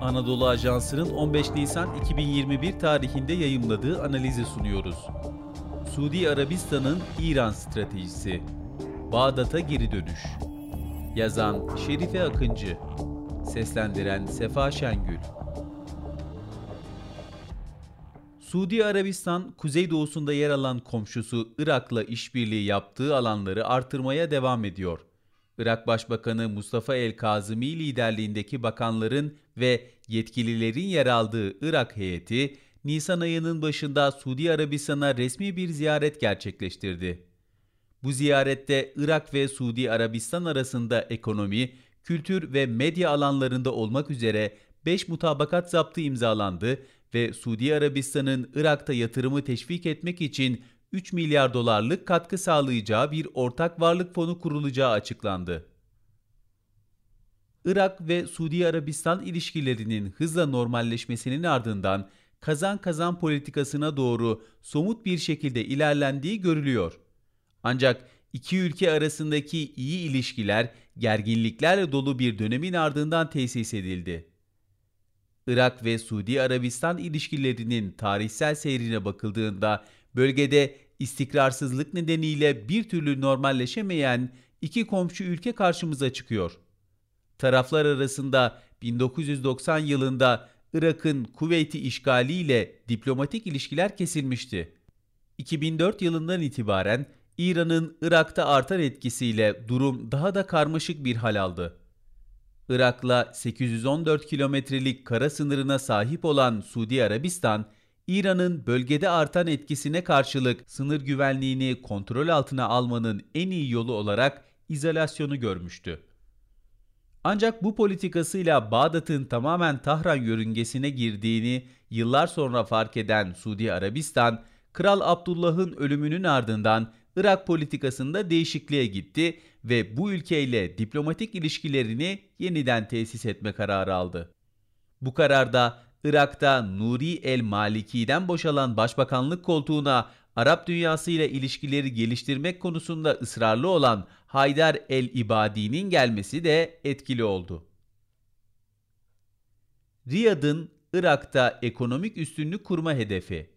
Anadolu Ajansı'nın 15 Nisan 2021 tarihinde yayımladığı analizi sunuyoruz. Suudi Arabistan'ın İran stratejisi. Bağdat'a geri dönüş. Yazan Şerife Akıncı. Seslendiren Sefa Şengül. Suudi Arabistan, kuzeydoğusunda yer alan komşusu Irak'la işbirliği yaptığı alanları artırmaya devam ediyor. Irak Başbakanı Mustafa El-Kazimi liderliğindeki bakanların ve yetkililerin yer aldığı Irak heyeti, Nisan ayının başında Suudi Arabistan'a resmi bir ziyaret gerçekleştirdi. Bu ziyarette Irak ve Suudi Arabistan arasında ekonomi, kültür ve medya alanlarında olmak üzere 5 mutabakat zaptı imzalandı ve Suudi Arabistan'ın Irak'ta yatırımı teşvik etmek için 3 milyar dolarlık katkı sağlayacağı bir ortak varlık fonu kurulacağı açıklandı. Irak ve Suudi Arabistan ilişkilerinin hızla normalleşmesinin ardından kazan kazan politikasına doğru somut bir şekilde ilerlendiği görülüyor. Ancak iki ülke arasındaki iyi ilişkiler gerginliklerle dolu bir dönemin ardından tesis edildi. Irak ve Suudi Arabistan ilişkilerinin tarihsel seyrine bakıldığında bölgede istikrarsızlık nedeniyle bir türlü normalleşemeyen iki komşu ülke karşımıza çıkıyor. Taraflar arasında 1990 yılında Irak'ın Kuveyt'i işgaliyle diplomatik ilişkiler kesilmişti. 2004 yılından itibaren İran'ın Irak'ta artan etkisiyle durum daha da karmaşık bir hal aldı. Irak'la 814 kilometrelik kara sınırına sahip olan Suudi Arabistan, İran'ın bölgede artan etkisine karşılık sınır güvenliğini kontrol altına almanın en iyi yolu olarak izolasyonu görmüştü. Ancak bu politikasıyla Bağdat'ın tamamen Tahran yörüngesine girdiğini yıllar sonra fark eden Suudi Arabistan, Kral Abdullah'ın ölümünün ardından Irak politikasında değişikliğe gitti ve bu ülkeyle diplomatik ilişkilerini yeniden tesis etme kararı aldı. Bu kararda Irak'ta Nuri el-Maliki'den boşalan başbakanlık koltuğuna Arap dünyası ile ilişkileri geliştirmek konusunda ısrarlı olan Haydar el-İbadi'nin gelmesi de etkili oldu. Riyad'ın Irak'ta ekonomik üstünlük kurma hedefi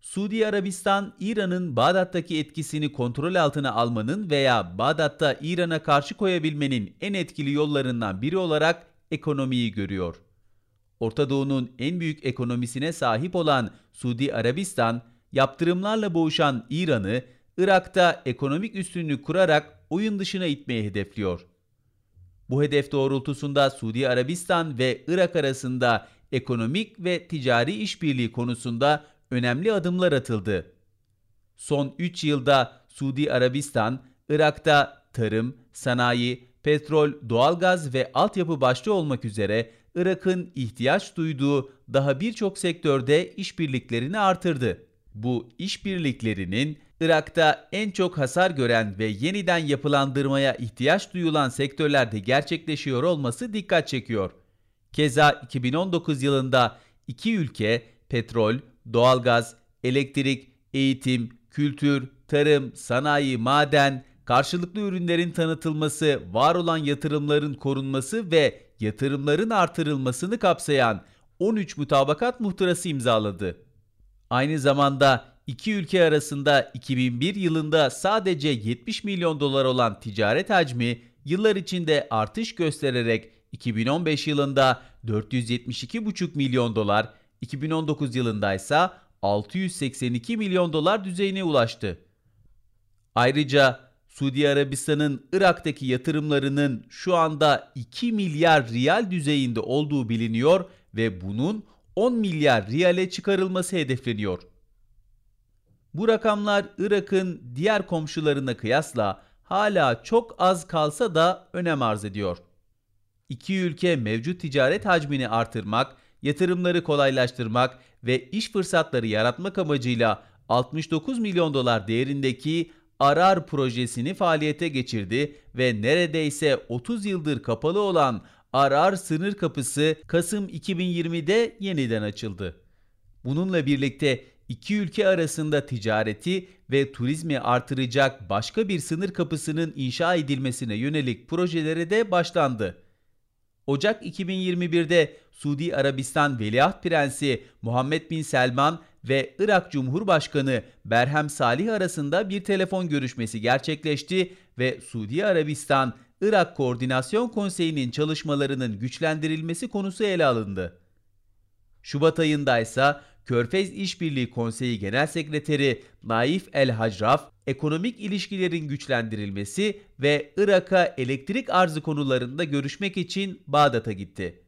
Suudi Arabistan, İran'ın Bağdat'taki etkisini kontrol altına almanın veya Bağdat'ta İran'a karşı koyabilmenin en etkili yollarından biri olarak ekonomiyi görüyor. Orta Doğu'nun en büyük ekonomisine sahip olan Suudi Arabistan, yaptırımlarla boğuşan İran'ı Irak'ta ekonomik üstünlük kurarak oyun dışına itmeyi hedefliyor. Bu hedef doğrultusunda Suudi Arabistan ve Irak arasında ekonomik ve ticari işbirliği konusunda önemli adımlar atıldı. Son 3 yılda Suudi Arabistan, Irak'ta tarım, sanayi, petrol, doğalgaz ve altyapı başta olmak üzere Irak'ın ihtiyaç duyduğu daha birçok sektörde işbirliklerini artırdı. Bu işbirliklerinin Irak'ta en çok hasar gören ve yeniden yapılandırmaya ihtiyaç duyulan sektörlerde gerçekleşiyor olması dikkat çekiyor. Keza 2019 yılında iki ülke petrol, doğalgaz, elektrik, eğitim, kültür, tarım, sanayi, maden, karşılıklı ürünlerin tanıtılması, var olan yatırımların korunması ve yatırımların artırılmasını kapsayan 13 mutabakat muhtırası imzaladı. Aynı zamanda iki ülke arasında 2001 yılında sadece 70 milyon dolar olan ticaret hacmi yıllar içinde artış göstererek 2015 yılında 472,5 milyon dolar, 2019 yılında ise 682 milyon dolar düzeyine ulaştı. Ayrıca Suudi Arabistan'ın Irak'taki yatırımlarının şu anda 2 milyar riyal düzeyinde olduğu biliniyor ve bunun 10 milyar riyale çıkarılması hedefleniyor. Bu rakamlar Irak'ın diğer komşularına kıyasla hala çok az kalsa da önem arz ediyor. İki ülke mevcut ticaret hacmini artırmak, yatırımları kolaylaştırmak ve iş fırsatları yaratmak amacıyla 69 milyon dolar değerindeki Arar projesini faaliyete geçirdi ve neredeyse 30 yıldır kapalı olan Arar sınır kapısı Kasım 2020'de yeniden açıldı. Bununla birlikte iki ülke arasında ticareti ve turizmi artıracak başka bir sınır kapısının inşa edilmesine yönelik projelere de başlandı. Ocak 2021'de Suudi Arabistan Veliaht Prensi Muhammed Bin Selman ve Irak Cumhurbaşkanı Berhem Salih arasında bir telefon görüşmesi gerçekleşti ve Suudi Arabistan Irak Koordinasyon Konseyi'nin çalışmalarının güçlendirilmesi konusu ele alındı. Şubat ayında ise Körfez İşbirliği Konseyi Genel Sekreteri Naif El Hacraf, ekonomik ilişkilerin güçlendirilmesi ve Irak'a elektrik arzı konularında görüşmek için Bağdat'a gitti.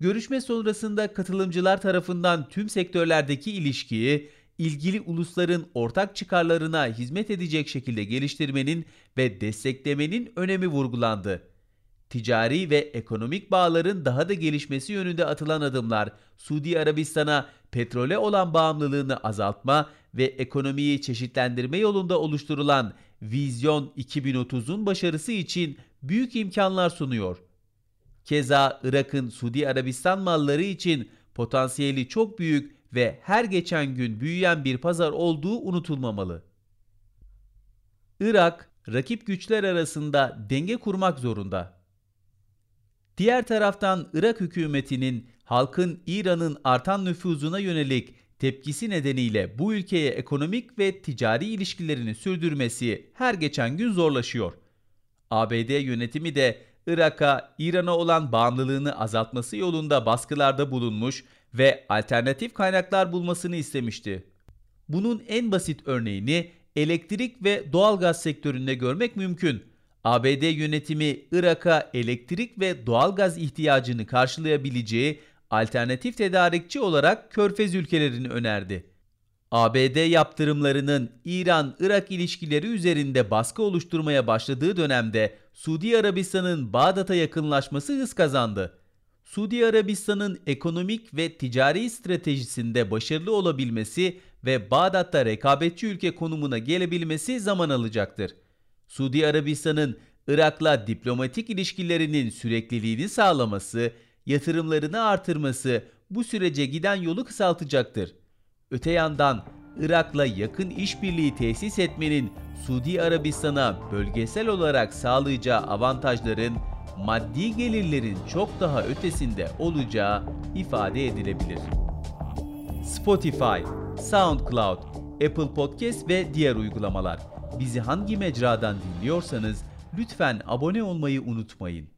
Görüşme sonrasında katılımcılar tarafından tüm sektörlerdeki ilişkiyi ilgili ulusların ortak çıkarlarına hizmet edecek şekilde geliştirmenin ve desteklemenin önemi vurgulandı. Ticari ve ekonomik bağların daha da gelişmesi yönünde atılan adımlar, Suudi Arabistan'a petrole olan bağımlılığını azaltma ve ekonomiyi çeşitlendirme yolunda oluşturulan Vizyon 2030'un başarısı için büyük imkanlar sunuyor. Keza Irak'ın Suudi Arabistan malları için potansiyeli çok büyük ve her geçen gün büyüyen bir pazar olduğu unutulmamalı. Irak, rakip güçler arasında denge kurmak zorunda. Diğer taraftan Irak hükümetinin halkın İran'ın artan nüfuzuna yönelik tepkisi nedeniyle bu ülkeye ekonomik ve ticari ilişkilerini sürdürmesi her geçen gün zorlaşıyor. ABD yönetimi de Irak'a İran'a olan bağımlılığını azaltması yolunda baskılarda bulunmuş ve alternatif kaynaklar bulmasını istemişti. Bunun en basit örneğini elektrik ve doğalgaz sektöründe görmek mümkün. ABD yönetimi Irak'a elektrik ve doğalgaz ihtiyacını karşılayabileceği alternatif tedarikçi olarak Körfez ülkelerini önerdi. ABD yaptırımlarının İran-Irak ilişkileri üzerinde baskı oluşturmaya başladığı dönemde Suudi Arabistan'ın Bağdat'a yakınlaşması hız kazandı. Suudi Arabistan'ın ekonomik ve ticari stratejisinde başarılı olabilmesi ve Bağdat'ta rekabetçi ülke konumuna gelebilmesi zaman alacaktır. Suudi Arabistan'ın Irak'la diplomatik ilişkilerinin sürekliliğini sağlaması, yatırımlarını artırması bu sürece giden yolu kısaltacaktır. Öte yandan Irak'la yakın işbirliği tesis etmenin Suudi Arabistan'a bölgesel olarak sağlayacağı avantajların maddi gelirlerin çok daha ötesinde olacağı ifade edilebilir. Spotify, SoundCloud, Apple Podcast ve diğer uygulamalar. Bizi hangi mecradan dinliyorsanız lütfen abone olmayı unutmayın.